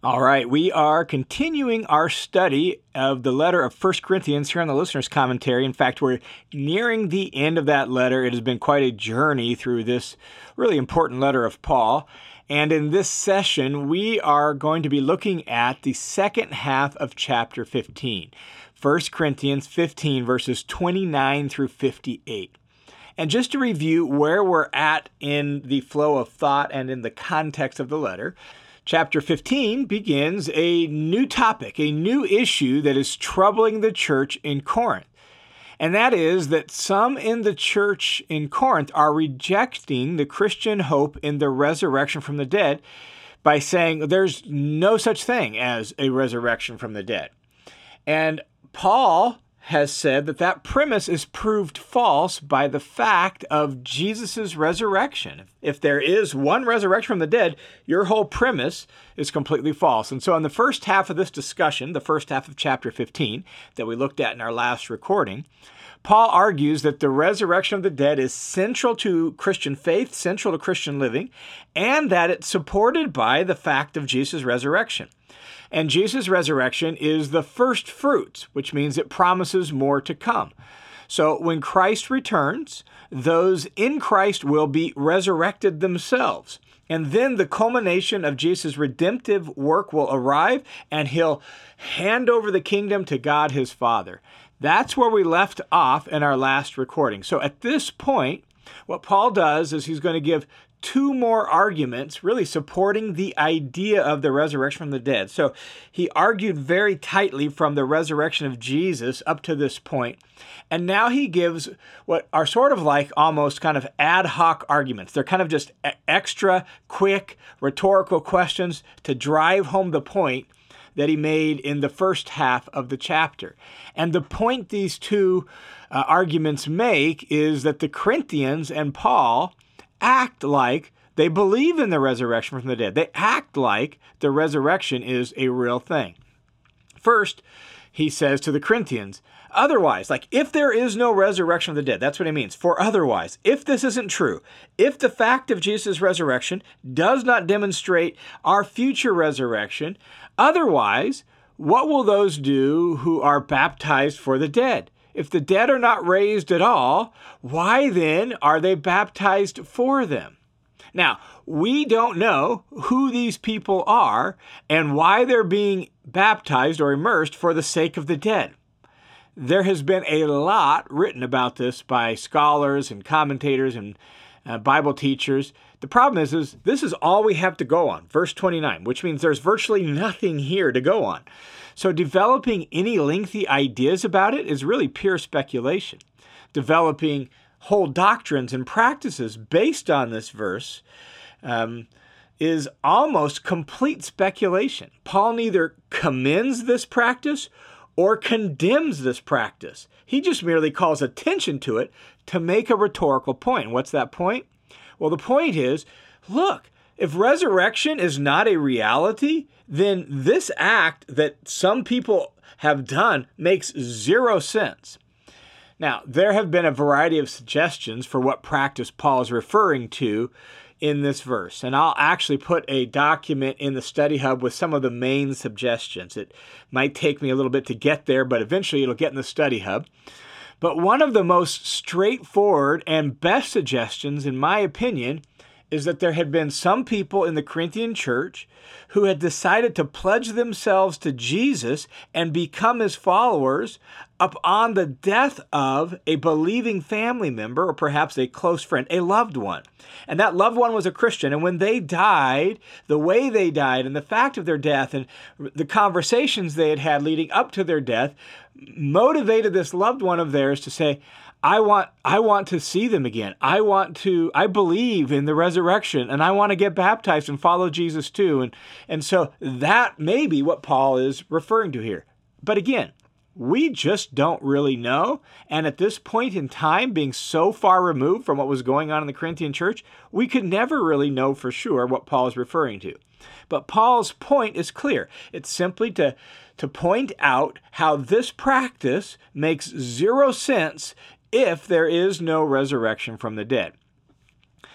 All right, we are continuing our study of the letter of 1 Corinthians here on the listener's commentary. In fact, we're nearing the end of that letter. It has been quite a journey through this really important letter of Paul. And in this session, we are going to be looking at the second half of chapter 15, 1 Corinthians 15, verses 29 through 58. And just to review where we're at in the flow of thought and in the context of the letter, Chapter 15 begins a new topic, a new issue that is troubling the church in Corinth. And that is that some in the church in Corinth are rejecting the Christian hope in the resurrection from the dead by saying there's no such thing as a resurrection from the dead. And Paul has said that that premise is proved false by the fact of Jesus' resurrection. If there is one resurrection from the dead, your whole premise is completely false. And so, in the first half of this discussion, the first half of chapter 15 that we looked at in our last recording, Paul argues that the resurrection of the dead is central to Christian faith, central to Christian living, and that it's supported by the fact of Jesus' resurrection. And Jesus' resurrection is the first fruits, which means it promises more to come. So when Christ returns, those in Christ will be resurrected themselves. And then the culmination of Jesus' redemptive work will arrive, and he'll hand over the kingdom to God his Father. That's where we left off in our last recording. So at this point, what Paul does is he's going to give two more arguments really supporting the idea of the resurrection from the dead. So he argued very tightly from the resurrection of Jesus up to this point. And now he gives what are sort of like almost kind of ad hoc arguments. They're kind of just extra quick rhetorical questions to drive home the point that he made in the first half of the chapter. And the point these two uh, arguments make is that the Corinthians and Paul act like they believe in the resurrection from the dead. They act like the resurrection is a real thing. First, he says to the Corinthians, otherwise, like if there is no resurrection of the dead, that's what he means. For otherwise, if this isn't true, if the fact of Jesus' resurrection does not demonstrate our future resurrection, otherwise, what will those do who are baptized for the dead? If the dead are not raised at all, why then are they baptized for them? Now, we don't know who these people are and why they're being baptized or immersed for the sake of the dead. There has been a lot written about this by scholars and commentators and uh, Bible teachers. The problem is, is this is all we have to go on, verse 29, which means there's virtually nothing here to go on. So developing any lengthy ideas about it is really pure speculation. Developing whole doctrines and practices based on this verse um, is almost complete speculation. Paul neither commends this practice or condemns this practice. He just merely calls attention to it to make a rhetorical point. What's that point? Well, the point is look, if resurrection is not a reality, then this act that some people have done makes zero sense. Now, there have been a variety of suggestions for what practice Paul is referring to in this verse, and I'll actually put a document in the study hub with some of the main suggestions. It might take me a little bit to get there, but eventually it'll get in the study hub. But one of the most straightforward and best suggestions, in my opinion, is that there had been some people in the Corinthian church who had decided to pledge themselves to Jesus and become his followers upon the death of a believing family member or perhaps a close friend, a loved one. And that loved one was a Christian. And when they died, the way they died and the fact of their death and the conversations they had had leading up to their death motivated this loved one of theirs to say, I want I want to see them again. I want to I believe in the resurrection and I want to get baptized and follow Jesus too. And and so that may be what Paul is referring to here. But again, we just don't really know. And at this point in time, being so far removed from what was going on in the Corinthian church, we could never really know for sure what Paul is referring to. But Paul's point is clear. It's simply to, to point out how this practice makes zero sense if there is no resurrection from the dead.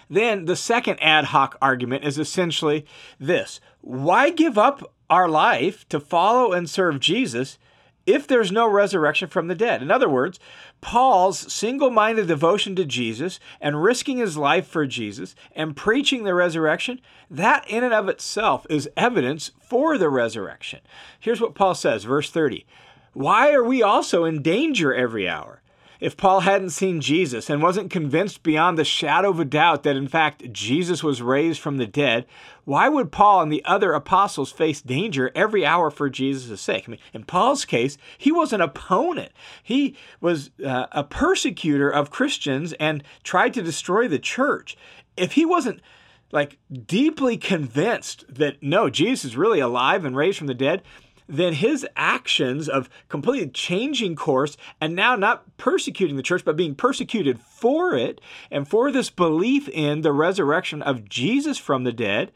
Then the second ad hoc argument is essentially this why give up our life to follow and serve Jesus if there's no resurrection from the dead. In other words, Paul's single minded devotion to Jesus and risking his life for Jesus and preaching the resurrection, that in and of itself is evidence for the resurrection. Here's what Paul says, verse 30 Why are we also in danger every hour? If Paul hadn't seen Jesus and wasn't convinced beyond the shadow of a doubt that in fact Jesus was raised from the dead, why would Paul and the other apostles face danger every hour for Jesus' sake? I mean, in Paul's case, he was an opponent. He was uh, a persecutor of Christians and tried to destroy the church. If he wasn't like deeply convinced that no, Jesus is really alive and raised from the dead, then his actions of completely changing course and now not persecuting the church, but being persecuted for it and for this belief in the resurrection of Jesus from the dead,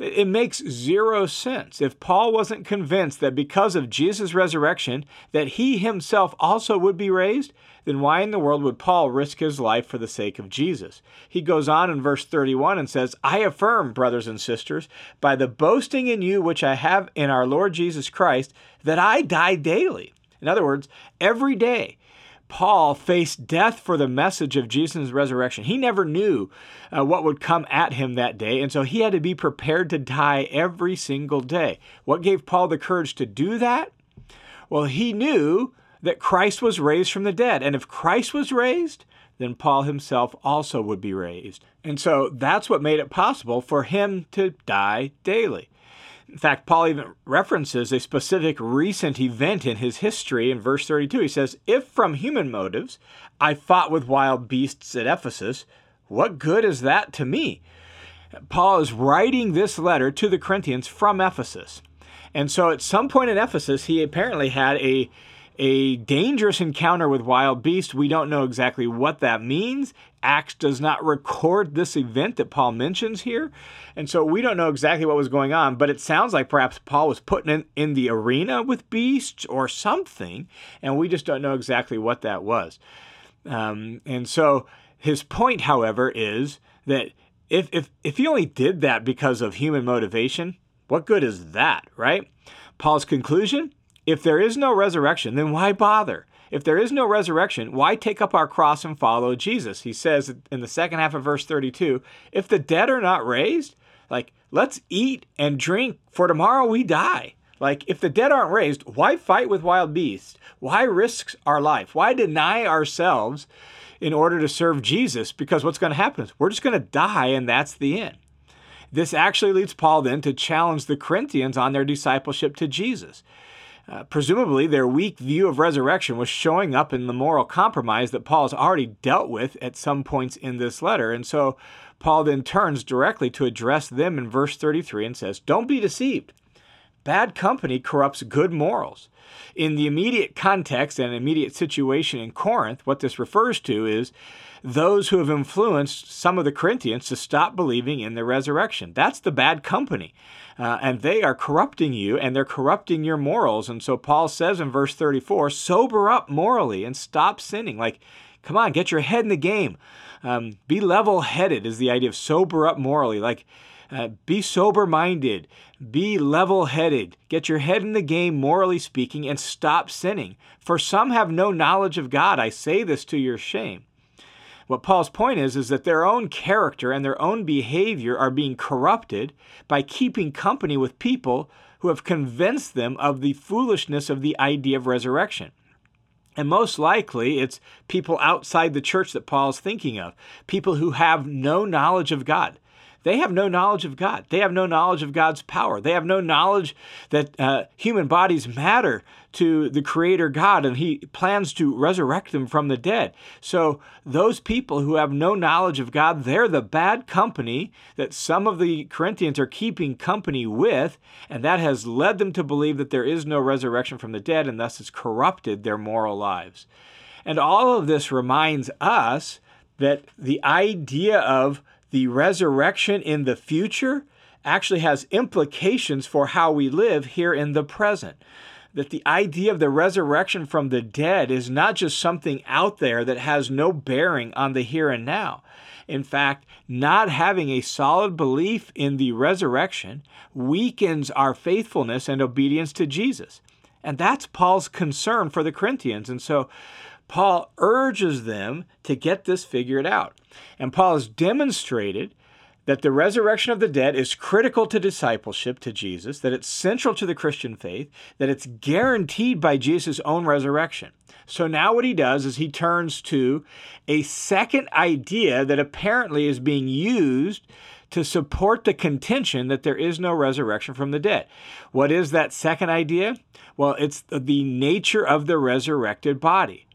it makes zero sense. If Paul wasn't convinced that because of Jesus' resurrection that he himself also would be raised, then why in the world would Paul risk his life for the sake of Jesus? He goes on in verse 31 and says, I affirm, brothers and sisters, by the boasting in you which I have in our Lord Jesus Christ, that I die daily. In other words, every day Paul faced death for the message of Jesus' resurrection. He never knew uh, what would come at him that day, and so he had to be prepared to die every single day. What gave Paul the courage to do that? Well, he knew that Christ was raised from the dead, and if Christ was raised, then Paul himself also would be raised. And so that's what made it possible for him to die daily. In fact, Paul even references a specific recent event in his history in verse 32. He says, If from human motives I fought with wild beasts at Ephesus, what good is that to me? Paul is writing this letter to the Corinthians from Ephesus. And so at some point in Ephesus, he apparently had a a dangerous encounter with wild beasts. We don't know exactly what that means. Acts does not record this event that Paul mentions here. And so we don't know exactly what was going on, but it sounds like perhaps Paul was putting in, in the arena with beasts or something, and we just don't know exactly what that was. Um, and so his point, however, is that if, if, if he only did that because of human motivation, what good is that, right? Paul's conclusion if there is no resurrection, then why bother? If there is no resurrection, why take up our cross and follow Jesus? He says in the second half of verse 32 if the dead are not raised, like, let's eat and drink, for tomorrow we die. Like, if the dead aren't raised, why fight with wild beasts? Why risk our life? Why deny ourselves in order to serve Jesus? Because what's going to happen is we're just going to die, and that's the end. This actually leads Paul then to challenge the Corinthians on their discipleship to Jesus. Uh, presumably, their weak view of resurrection was showing up in the moral compromise that Paul's already dealt with at some points in this letter. And so Paul then turns directly to address them in verse 33 and says, Don't be deceived. Bad company corrupts good morals. In the immediate context and immediate situation in Corinth, what this refers to is those who have influenced some of the Corinthians to stop believing in the resurrection. That's the bad company. Uh, and they are corrupting you and they're corrupting your morals. And so Paul says in verse 34 sober up morally and stop sinning. Like, come on, get your head in the game. Um, be level headed is the idea of sober up morally. Like, uh, be sober minded, be level headed, get your head in the game, morally speaking, and stop sinning. For some have no knowledge of God. I say this to your shame. What Paul's point is is that their own character and their own behavior are being corrupted by keeping company with people who have convinced them of the foolishness of the idea of resurrection. And most likely, it's people outside the church that Paul's thinking of, people who have no knowledge of God they have no knowledge of God. They have no knowledge of God's power. They have no knowledge that uh, human bodies matter to the Creator God and He plans to resurrect them from the dead. So, those people who have no knowledge of God, they're the bad company that some of the Corinthians are keeping company with, and that has led them to believe that there is no resurrection from the dead and thus has corrupted their moral lives. And all of this reminds us that the idea of the resurrection in the future actually has implications for how we live here in the present. that the idea of the resurrection from the dead is not just something out there that has no bearing on the here and now. In fact, not having a solid belief in the resurrection weakens our faithfulness and obedience to Jesus. And that's Paul's concern for the Corinthians. And so Paul urges them to get this figured out. And Paul has demonstrated that the resurrection of the dead is critical to discipleship to Jesus, that it's central to the Christian faith, that it's guaranteed by Jesus' own resurrection. So now what he does is he turns to a second idea that apparently is being used to support the contention that there is no resurrection from the dead. What is that second idea? Well, it's the nature of the resurrected body.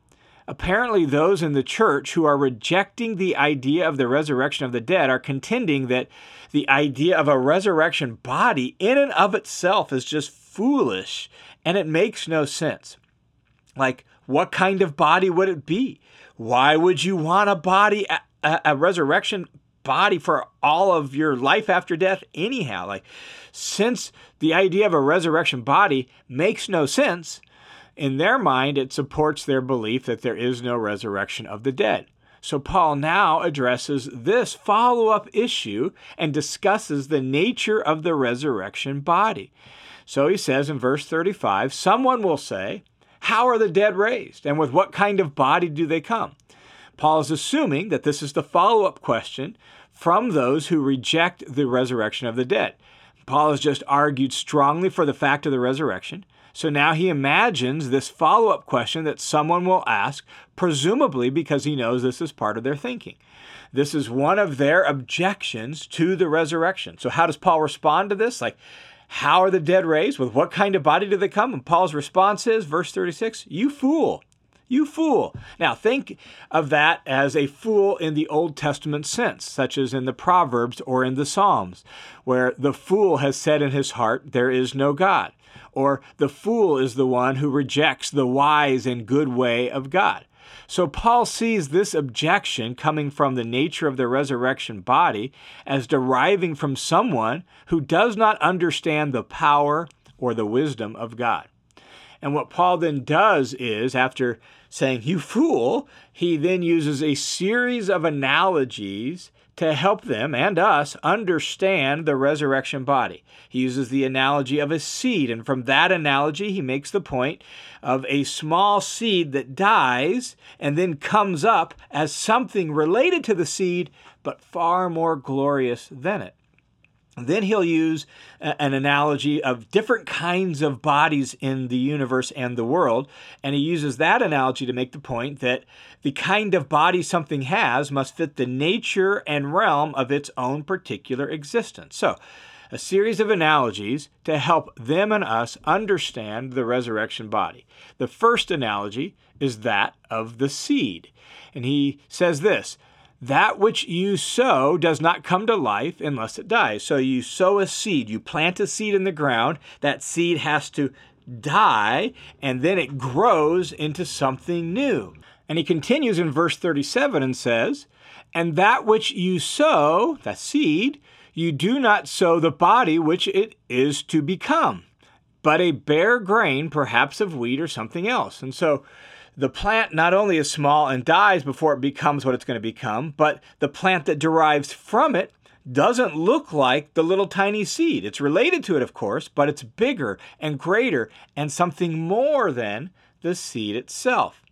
Apparently, those in the church who are rejecting the idea of the resurrection of the dead are contending that the idea of a resurrection body in and of itself is just foolish and it makes no sense. Like, what kind of body would it be? Why would you want a body, a, a resurrection body for all of your life after death, anyhow? Like, since the idea of a resurrection body makes no sense, in their mind, it supports their belief that there is no resurrection of the dead. So Paul now addresses this follow up issue and discusses the nature of the resurrection body. So he says in verse 35 Someone will say, How are the dead raised? And with what kind of body do they come? Paul is assuming that this is the follow up question from those who reject the resurrection of the dead. Paul has just argued strongly for the fact of the resurrection. So now he imagines this follow up question that someone will ask, presumably because he knows this is part of their thinking. This is one of their objections to the resurrection. So, how does Paul respond to this? Like, how are the dead raised? With what kind of body do they come? And Paul's response is, verse 36, You fool. You fool. Now, think of that as a fool in the Old Testament sense, such as in the Proverbs or in the Psalms, where the fool has said in his heart, There is no God or the fool is the one who rejects the wise and good way of God. So Paul sees this objection coming from the nature of the resurrection body as deriving from someone who does not understand the power or the wisdom of God. And what Paul then does is, after saying, You fool, he then uses a series of analogies to help them and us understand the resurrection body. He uses the analogy of a seed, and from that analogy, he makes the point of a small seed that dies and then comes up as something related to the seed, but far more glorious than it. Then he'll use an analogy of different kinds of bodies in the universe and the world. And he uses that analogy to make the point that the kind of body something has must fit the nature and realm of its own particular existence. So, a series of analogies to help them and us understand the resurrection body. The first analogy is that of the seed. And he says this that which you sow does not come to life unless it dies. So you sow a seed, you plant a seed in the ground, that seed has to die, and then it grows into something new. And he continues in verse 37 and says, And that which you sow, that seed, you do not sow the body which it is to become, but a bare grain, perhaps of wheat or something else. And so the plant not only is small and dies before it becomes what it's going to become, but the plant that derives from it doesn't look like the little tiny seed. It's related to it, of course, but it's bigger and greater and something more than the seed itself.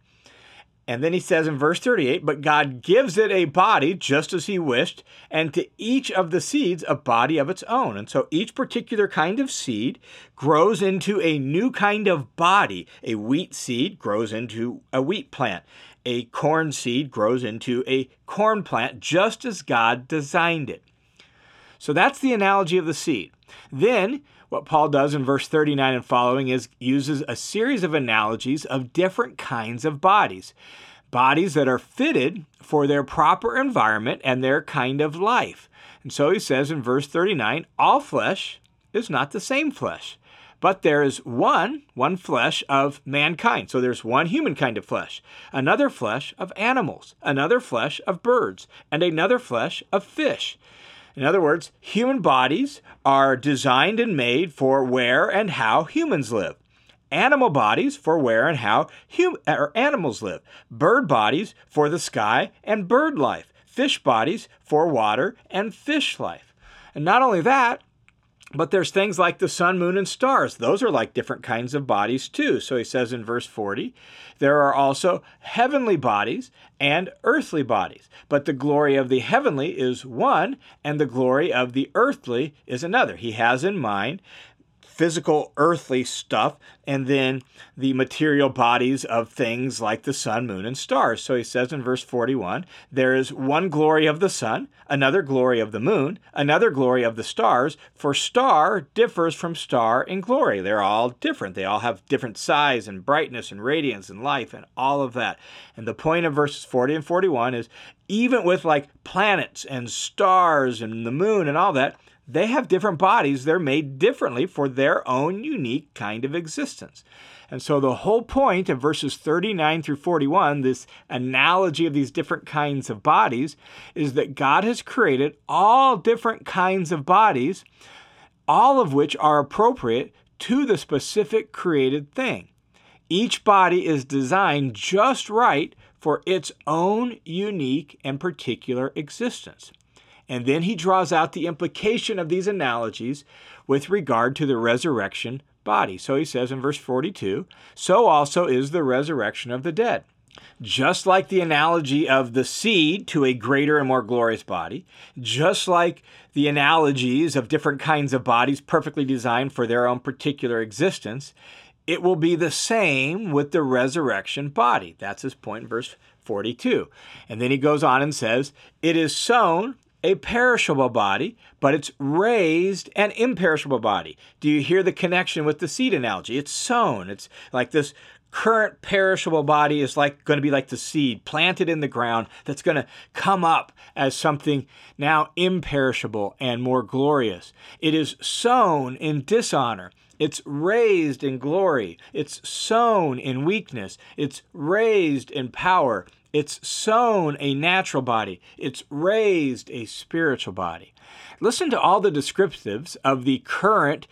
And then he says in verse 38 But God gives it a body just as he wished, and to each of the seeds a body of its own. And so each particular kind of seed grows into a new kind of body. A wheat seed grows into a wheat plant, a corn seed grows into a corn plant, just as God designed it. So that's the analogy of the seed. Then what Paul does in verse 39 and following is uses a series of analogies of different kinds of bodies. Bodies that are fitted for their proper environment and their kind of life. And so he says in verse 39 all flesh is not the same flesh, but there is one, one flesh of mankind. So there's one human kind of flesh, another flesh of animals, another flesh of birds, and another flesh of fish. In other words, human bodies are designed and made for where and how humans live. animal bodies for where and how hum- or animals live, bird bodies for the sky and bird life, fish bodies for water and fish life. And not only that, but there's things like the sun, moon, and stars. Those are like different kinds of bodies too. So he says in verse 40 there are also heavenly bodies and earthly bodies. But the glory of the heavenly is one, and the glory of the earthly is another. He has in mind physical earthly stuff and then the material bodies of things like the sun, moon, and stars. So he says in verse 41 there is one glory of the sun, another glory of the moon, another glory of the stars, for star differs from star in glory. They're all different. They all have different size and brightness and radiance and life and all of that. And the point of verses 40 and 41 is even with like planets and stars and the moon and all that, they have different bodies. They're made differently for their own unique kind of existence. And so the whole point of verses 39 through 41, this analogy of these different kinds of bodies, is that God has created all different kinds of bodies, all of which are appropriate to the specific created thing. Each body is designed just right for its own unique and particular existence. And then he draws out the implication of these analogies with regard to the resurrection body. So he says in verse 42 so also is the resurrection of the dead. Just like the analogy of the seed to a greater and more glorious body, just like the analogies of different kinds of bodies perfectly designed for their own particular existence, it will be the same with the resurrection body. That's his point in verse 42. And then he goes on and says, It is sown a perishable body, but it's raised an imperishable body. Do you hear the connection with the seed analogy? It's sown. It's like this current perishable body is like going to be like the seed planted in the ground that's going to come up as something now imperishable and more glorious. It is sown in dishonor. It's raised in glory. It's sown in weakness. It's raised in power. It's sown a natural body, it's raised a spiritual body. Listen to all the descriptives of the current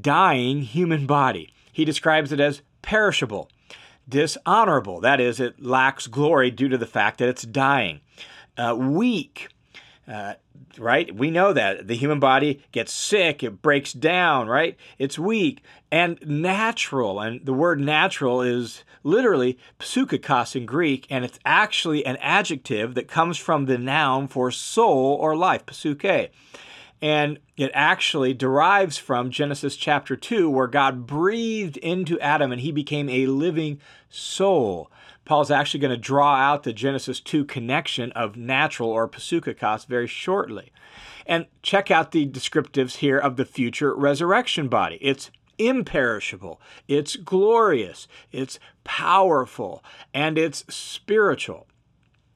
dying human body. He describes it as perishable, dishonorable, that is, it lacks glory due to the fact that it's dying, uh, weak, uh, right? We know that the human body gets sick, it breaks down, right? It's weak and natural. And the word natural is literally psychikos in Greek, and it's actually an adjective that comes from the noun for soul or life, psyche. And it actually derives from Genesis chapter 2, where God breathed into Adam and he became a living soul. Paul's actually going to draw out the Genesis 2 connection of natural or psychikos very shortly. And check out the descriptives here of the future resurrection body. It's imperishable, it's glorious, it's powerful, and it's spiritual.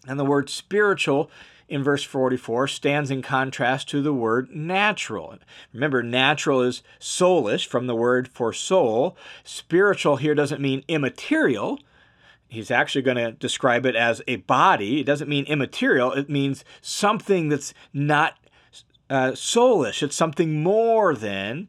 And the word spiritual in verse 44 stands in contrast to the word natural. Remember, natural is soulish from the word for soul. Spiritual here doesn't mean immaterial. He's actually going to describe it as a body. It doesn't mean immaterial, it means something that's not uh, soulish. It's something more than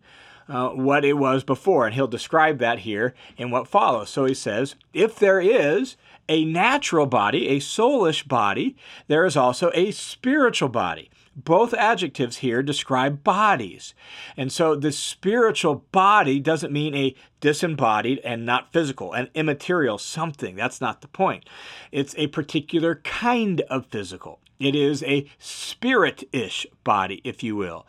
uh, what it was before. And he'll describe that here in what follows. So he says, if there is a natural body, a soulish body, there is also a spiritual body. Both adjectives here describe bodies. And so the spiritual body doesn't mean a disembodied and not physical, an immaterial something. That's not the point. It's a particular kind of physical. It is a spirit ish body, if you will.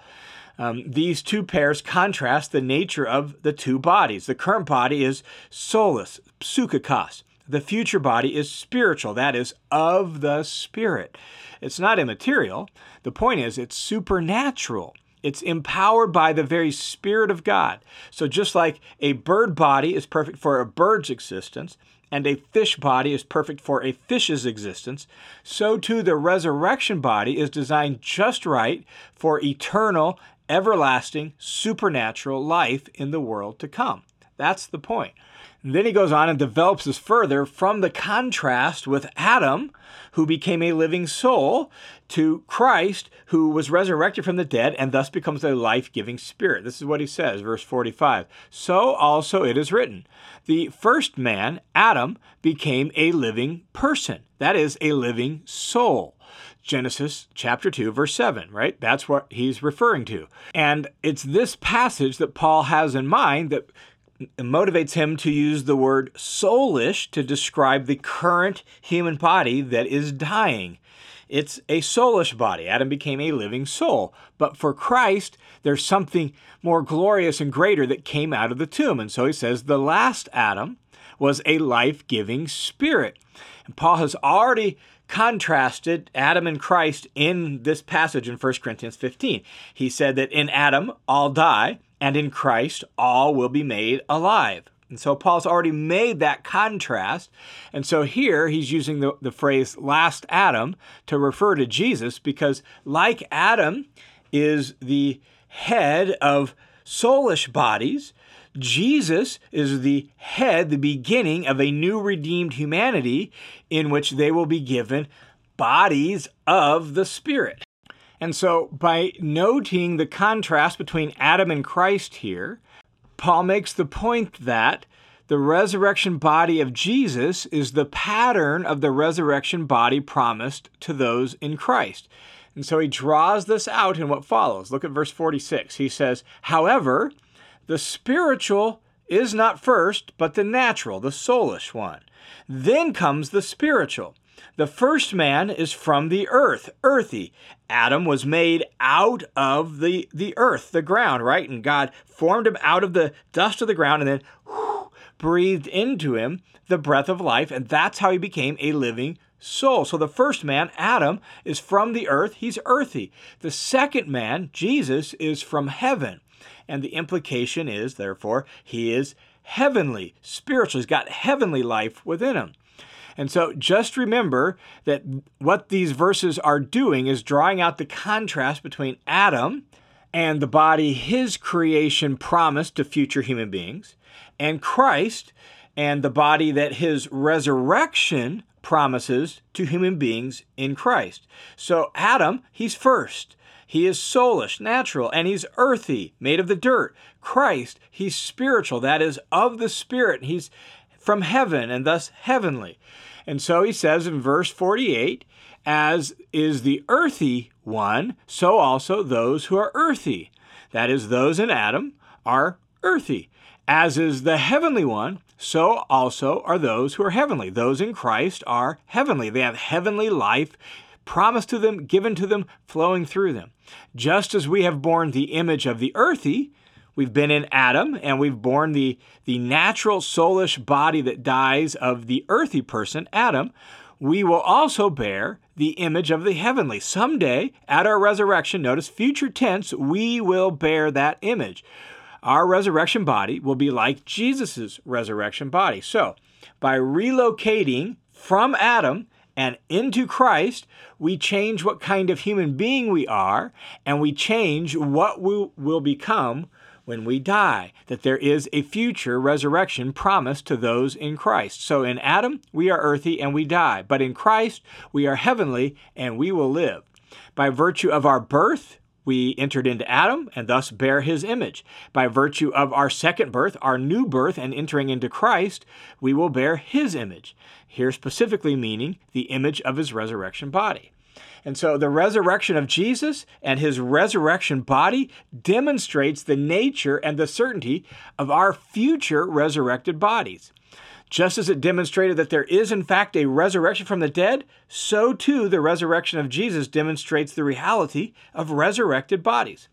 Um, these two pairs contrast the nature of the two bodies. The current body is soulish, psychikos. The future body is spiritual, that is, of the spirit. It's not immaterial. The point is, it's supernatural. It's empowered by the very Spirit of God. So, just like a bird body is perfect for a bird's existence, and a fish body is perfect for a fish's existence, so too the resurrection body is designed just right for eternal, everlasting, supernatural life in the world to come. That's the point. And then he goes on and develops this further from the contrast with Adam, who became a living soul, to Christ, who was resurrected from the dead and thus becomes a life giving spirit. This is what he says, verse 45. So also it is written The first man, Adam, became a living person, that is, a living soul. Genesis chapter 2, verse 7, right? That's what he's referring to. And it's this passage that Paul has in mind that motivates him to use the word soulish to describe the current human body that is dying. It's a soulish body. Adam became a living soul. But for Christ, there's something more glorious and greater that came out of the tomb. And so he says the last Adam was a life giving spirit. And Paul has already contrasted Adam and Christ in this passage in 1 Corinthians 15. He said that in Adam all die, and in Christ all will be made alive. And so Paul's already made that contrast. And so here he's using the, the phrase last Adam to refer to Jesus because, like Adam is the head of soulish bodies, Jesus is the head, the beginning of a new redeemed humanity in which they will be given bodies of the Spirit. And so, by noting the contrast between Adam and Christ here, Paul makes the point that the resurrection body of Jesus is the pattern of the resurrection body promised to those in Christ. And so he draws this out in what follows. Look at verse 46. He says, However, the spiritual is not first, but the natural, the soulish one. Then comes the spiritual. The first man is from the earth, earthy. Adam was made out of the, the earth, the ground, right? And God formed him out of the dust of the ground and then whew, breathed into him the breath of life. And that's how he became a living soul. So the first man, Adam, is from the earth, he's earthy. The second man, Jesus, is from heaven. And the implication is, therefore, he is heavenly, spiritual. He's got heavenly life within him. And so just remember that what these verses are doing is drawing out the contrast between Adam and the body his creation promised to future human beings, and Christ and the body that his resurrection promises to human beings in Christ. So Adam, he's first. He is soulish, natural, and he's earthy, made of the dirt. Christ, he's spiritual, that is, of the Spirit. He's from heaven and thus heavenly. And so he says in verse 48 as is the earthy one, so also those who are earthy. That is, those in Adam are earthy. As is the heavenly one, so also are those who are heavenly. Those in Christ are heavenly. They have heavenly life promised to them, given to them, flowing through them. Just as we have borne the image of the earthy, We've been in Adam and we've borne the, the natural soulish body that dies of the earthy person, Adam. We will also bear the image of the heavenly. Someday, at our resurrection, notice future tense, we will bear that image. Our resurrection body will be like Jesus' resurrection body. So, by relocating from Adam and into Christ, we change what kind of human being we are, and we change what we will become when we die, that there is a future resurrection promised to those in Christ. So in Adam, we are earthy and we die, but in Christ, we are heavenly and we will live. By virtue of our birth, we entered into Adam and thus bear his image. By virtue of our second birth, our new birth, and entering into Christ, we will bear his image. Here specifically meaning the image of his resurrection body. And so the resurrection of Jesus and his resurrection body demonstrates the nature and the certainty of our future resurrected bodies. Just as it demonstrated that there is, in fact, a resurrection from the dead, so too the resurrection of Jesus demonstrates the reality of resurrected bodies.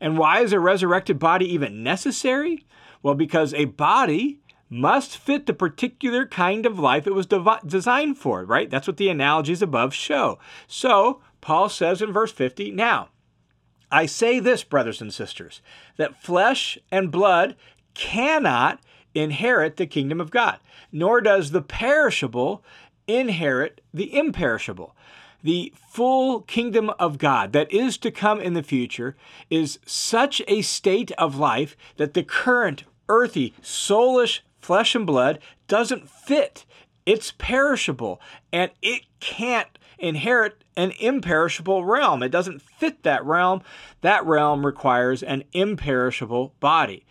And why is a resurrected body even necessary? Well, because a body must fit the particular kind of life it was designed for, right? That's what the analogies above show. So, Paul says in verse 50 Now, I say this, brothers and sisters, that flesh and blood cannot inherit the kingdom of God, nor does the perishable inherit the imperishable. The full kingdom of God that is to come in the future is such a state of life that the current earthy, soulish flesh and blood doesn't fit. It's perishable and it can't inherit an imperishable realm. It doesn't fit that realm. That realm requires an imperishable body.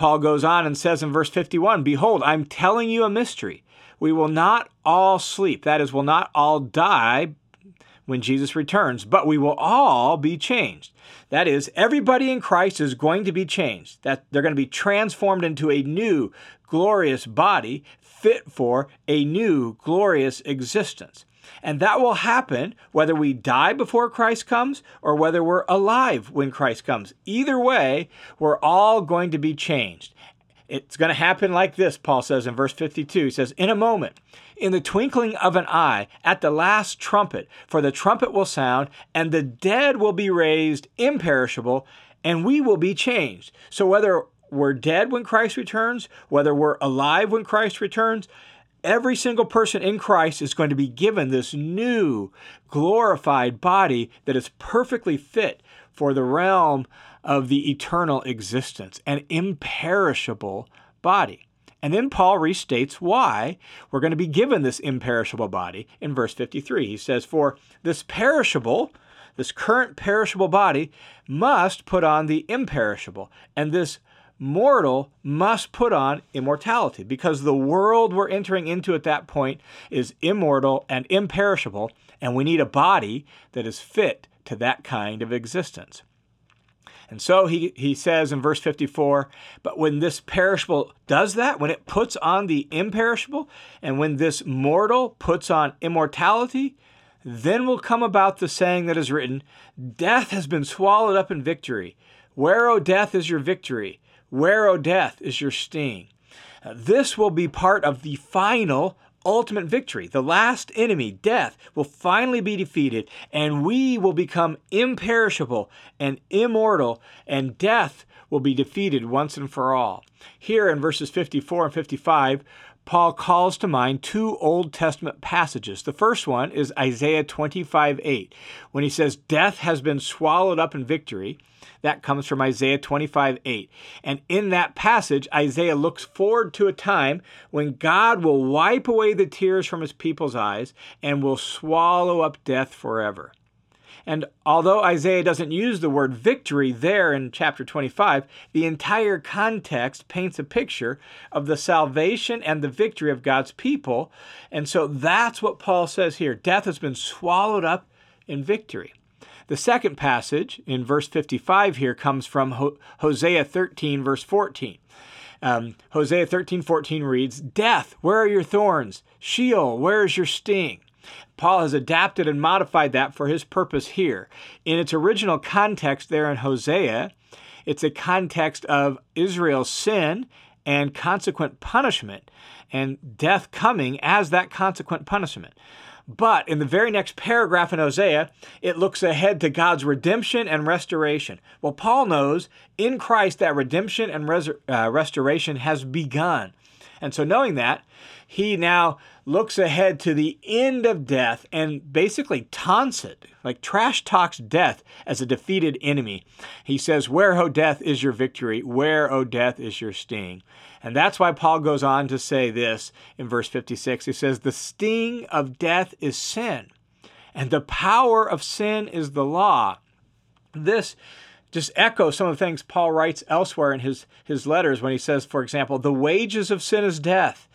Paul goes on and says in verse 51 Behold, I'm telling you a mystery. We will not all sleep, that is, will not all die when Jesus returns, but we will all be changed. That is, everybody in Christ is going to be changed. That they're going to be transformed into a new glorious body fit for a new glorious existence. And that will happen whether we die before Christ comes or whether we're alive when Christ comes. Either way, we're all going to be changed. It's going to happen like this, Paul says in verse 52. He says, In a moment, in the twinkling of an eye, at the last trumpet, for the trumpet will sound, and the dead will be raised imperishable, and we will be changed. So whether we're dead when Christ returns, whether we're alive when Christ returns, every single person in Christ is going to be given this new glorified body that is perfectly fit for the realm of the eternal existence, an imperishable body. And then Paul restates why we're going to be given this imperishable body in verse 53. He says, For this perishable, this current perishable body must put on the imperishable, and this mortal must put on immortality, because the world we're entering into at that point is immortal and imperishable, and we need a body that is fit to that kind of existence. And so he, he says in verse 54 But when this perishable does that, when it puts on the imperishable, and when this mortal puts on immortality, then will come about the saying that is written Death has been swallowed up in victory. Where, O death, is your victory? Where, O death, is your sting? This will be part of the final ultimate victory. The last enemy, death, will finally be defeated, and we will become imperishable and immortal, and death will be defeated once and for all. Here in verses 54 and 55, Paul calls to mind two Old Testament passages. The first one is Isaiah 25 8, when he says, Death has been swallowed up in victory. That comes from Isaiah 25 8. And in that passage, Isaiah looks forward to a time when God will wipe away the tears from his people's eyes and will swallow up death forever. And although Isaiah doesn't use the word victory there in chapter 25, the entire context paints a picture of the salvation and the victory of God's people. And so that's what Paul says here death has been swallowed up in victory. The second passage in verse 55 here comes from Hosea 13, verse 14. Um, Hosea 13, 14 reads, Death, where are your thorns? Sheol, where is your sting? Paul has adapted and modified that for his purpose here. In its original context, there in Hosea, it's a context of Israel's sin and consequent punishment, and death coming as that consequent punishment. But in the very next paragraph in Hosea, it looks ahead to God's redemption and restoration. Well, Paul knows in Christ that redemption and res- uh, restoration has begun. And so, knowing that, he now looks ahead to the end of death and basically taunts it, like trash talks death as a defeated enemy. He says, Where, O death, is your victory? Where, O death, is your sting? And that's why Paul goes on to say this in verse 56. He says, The sting of death is sin, and the power of sin is the law. This just echo some of the things Paul writes elsewhere in his, his letters when he says, for example, the wages of sin is death.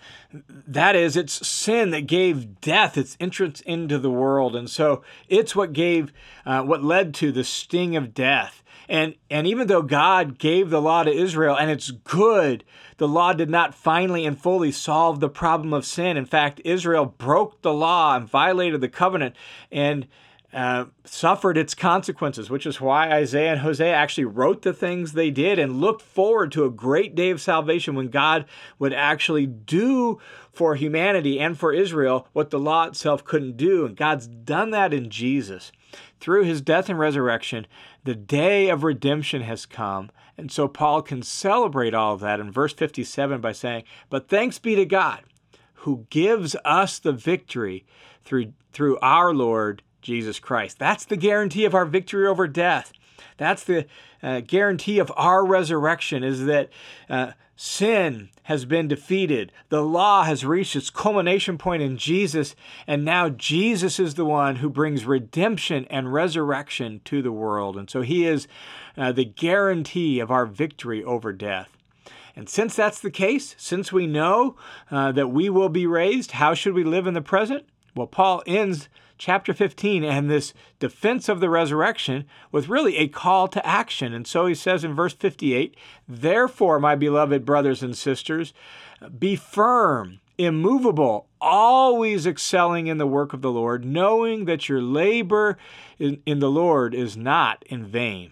That is, it's sin that gave death its entrance into the world. And so it's what gave, uh, what led to the sting of death. And, and even though God gave the law to Israel and it's good, the law did not finally and fully solve the problem of sin. In fact, Israel broke the law and violated the covenant. And uh, suffered its consequences, which is why Isaiah and Hosea actually wrote the things they did and looked forward to a great day of salvation when God would actually do for humanity and for Israel what the law itself couldn't do. And God's done that in Jesus. Through his death and resurrection, the day of redemption has come. And so Paul can celebrate all of that in verse 57 by saying, But thanks be to God who gives us the victory through, through our Lord Jesus Christ. That's the guarantee of our victory over death. That's the uh, guarantee of our resurrection is that uh, sin has been defeated. The law has reached its culmination point in Jesus, and now Jesus is the one who brings redemption and resurrection to the world. And so he is uh, the guarantee of our victory over death. And since that's the case, since we know uh, that we will be raised, how should we live in the present? Well, Paul ends chapter 15 and this defense of the resurrection with really a call to action. And so he says in verse 58 Therefore, my beloved brothers and sisters, be firm, immovable, always excelling in the work of the Lord, knowing that your labor in, in the Lord is not in vain.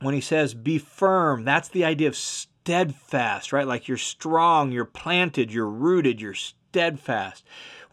When he says be firm, that's the idea of steadfast, right? Like you're strong, you're planted, you're rooted, you're steadfast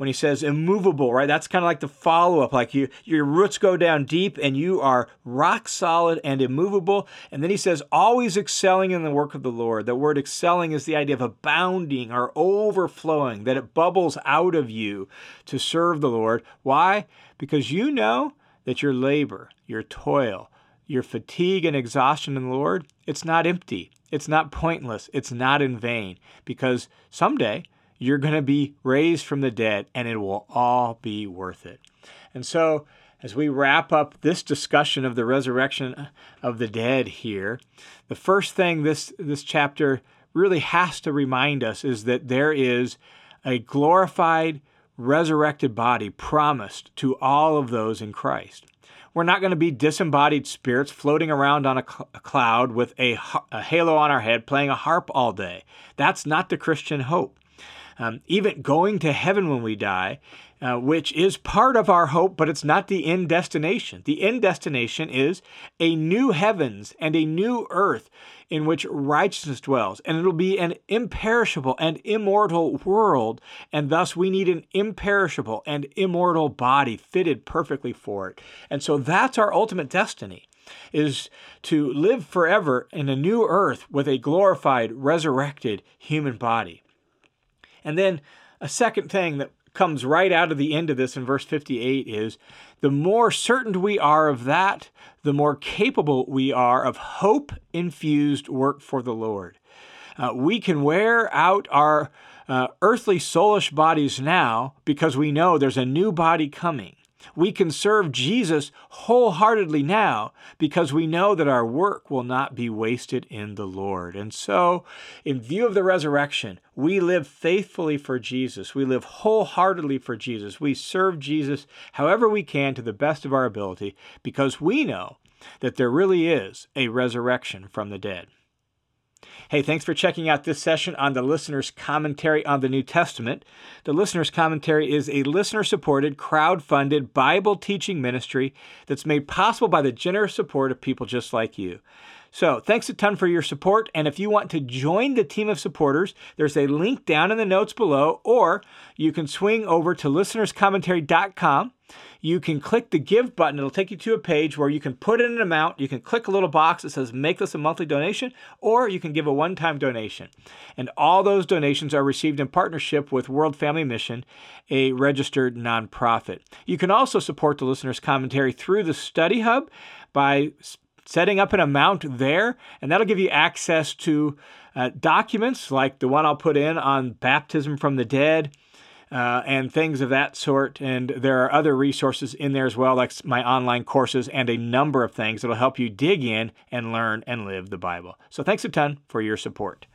when he says immovable, right? That's kind of like the follow up, like you, your roots go down deep and you are rock solid and immovable. And then he says, always excelling in the work of the Lord. The word excelling is the idea of abounding or overflowing, that it bubbles out of you to serve the Lord. Why? Because you know that your labor, your toil, your fatigue and exhaustion in the Lord, it's not empty. It's not pointless. It's not in vain. Because someday, you're going to be raised from the dead, and it will all be worth it. And so, as we wrap up this discussion of the resurrection of the dead here, the first thing this, this chapter really has to remind us is that there is a glorified, resurrected body promised to all of those in Christ. We're not going to be disembodied spirits floating around on a, cl- a cloud with a, a halo on our head playing a harp all day. That's not the Christian hope um, even going to heaven when we die, uh, which is part of our hope, but it's not the end destination. The end destination is a new heavens and a new earth in which righteousness dwells. And it'll be an imperishable and immortal world, and thus we need an imperishable and immortal body fitted perfectly for it. And so that's our ultimate destiny is to live forever in a new earth with a glorified, resurrected human body. And then a second thing that comes right out of the end of this in verse 58 is the more certain we are of that, the more capable we are of hope infused work for the Lord. Uh, we can wear out our uh, earthly soulish bodies now because we know there's a new body coming. We can serve Jesus wholeheartedly now because we know that our work will not be wasted in the Lord. And so, in view of the resurrection, we live faithfully for Jesus. We live wholeheartedly for Jesus. We serve Jesus however we can to the best of our ability because we know that there really is a resurrection from the dead. Hey, thanks for checking out this session on the Listener's Commentary on the New Testament. The Listener's Commentary is a listener supported, crowd funded Bible teaching ministry that's made possible by the generous support of people just like you. So, thanks a ton for your support. And if you want to join the team of supporters, there's a link down in the notes below, or you can swing over to listenerscommentary.com you can click the give button. It'll take you to a page where you can put in an amount. You can click a little box that says make this a monthly donation, or you can give a one time donation. And all those donations are received in partnership with World Family Mission, a registered nonprofit. You can also support the listener's commentary through the Study Hub by setting up an amount there, and that'll give you access to uh, documents like the one I'll put in on baptism from the dead uh, and things of that sort. And there are other resources in there as well, like my online courses and a number of things that'll help you dig in and learn and live the Bible. So thanks a ton for your support.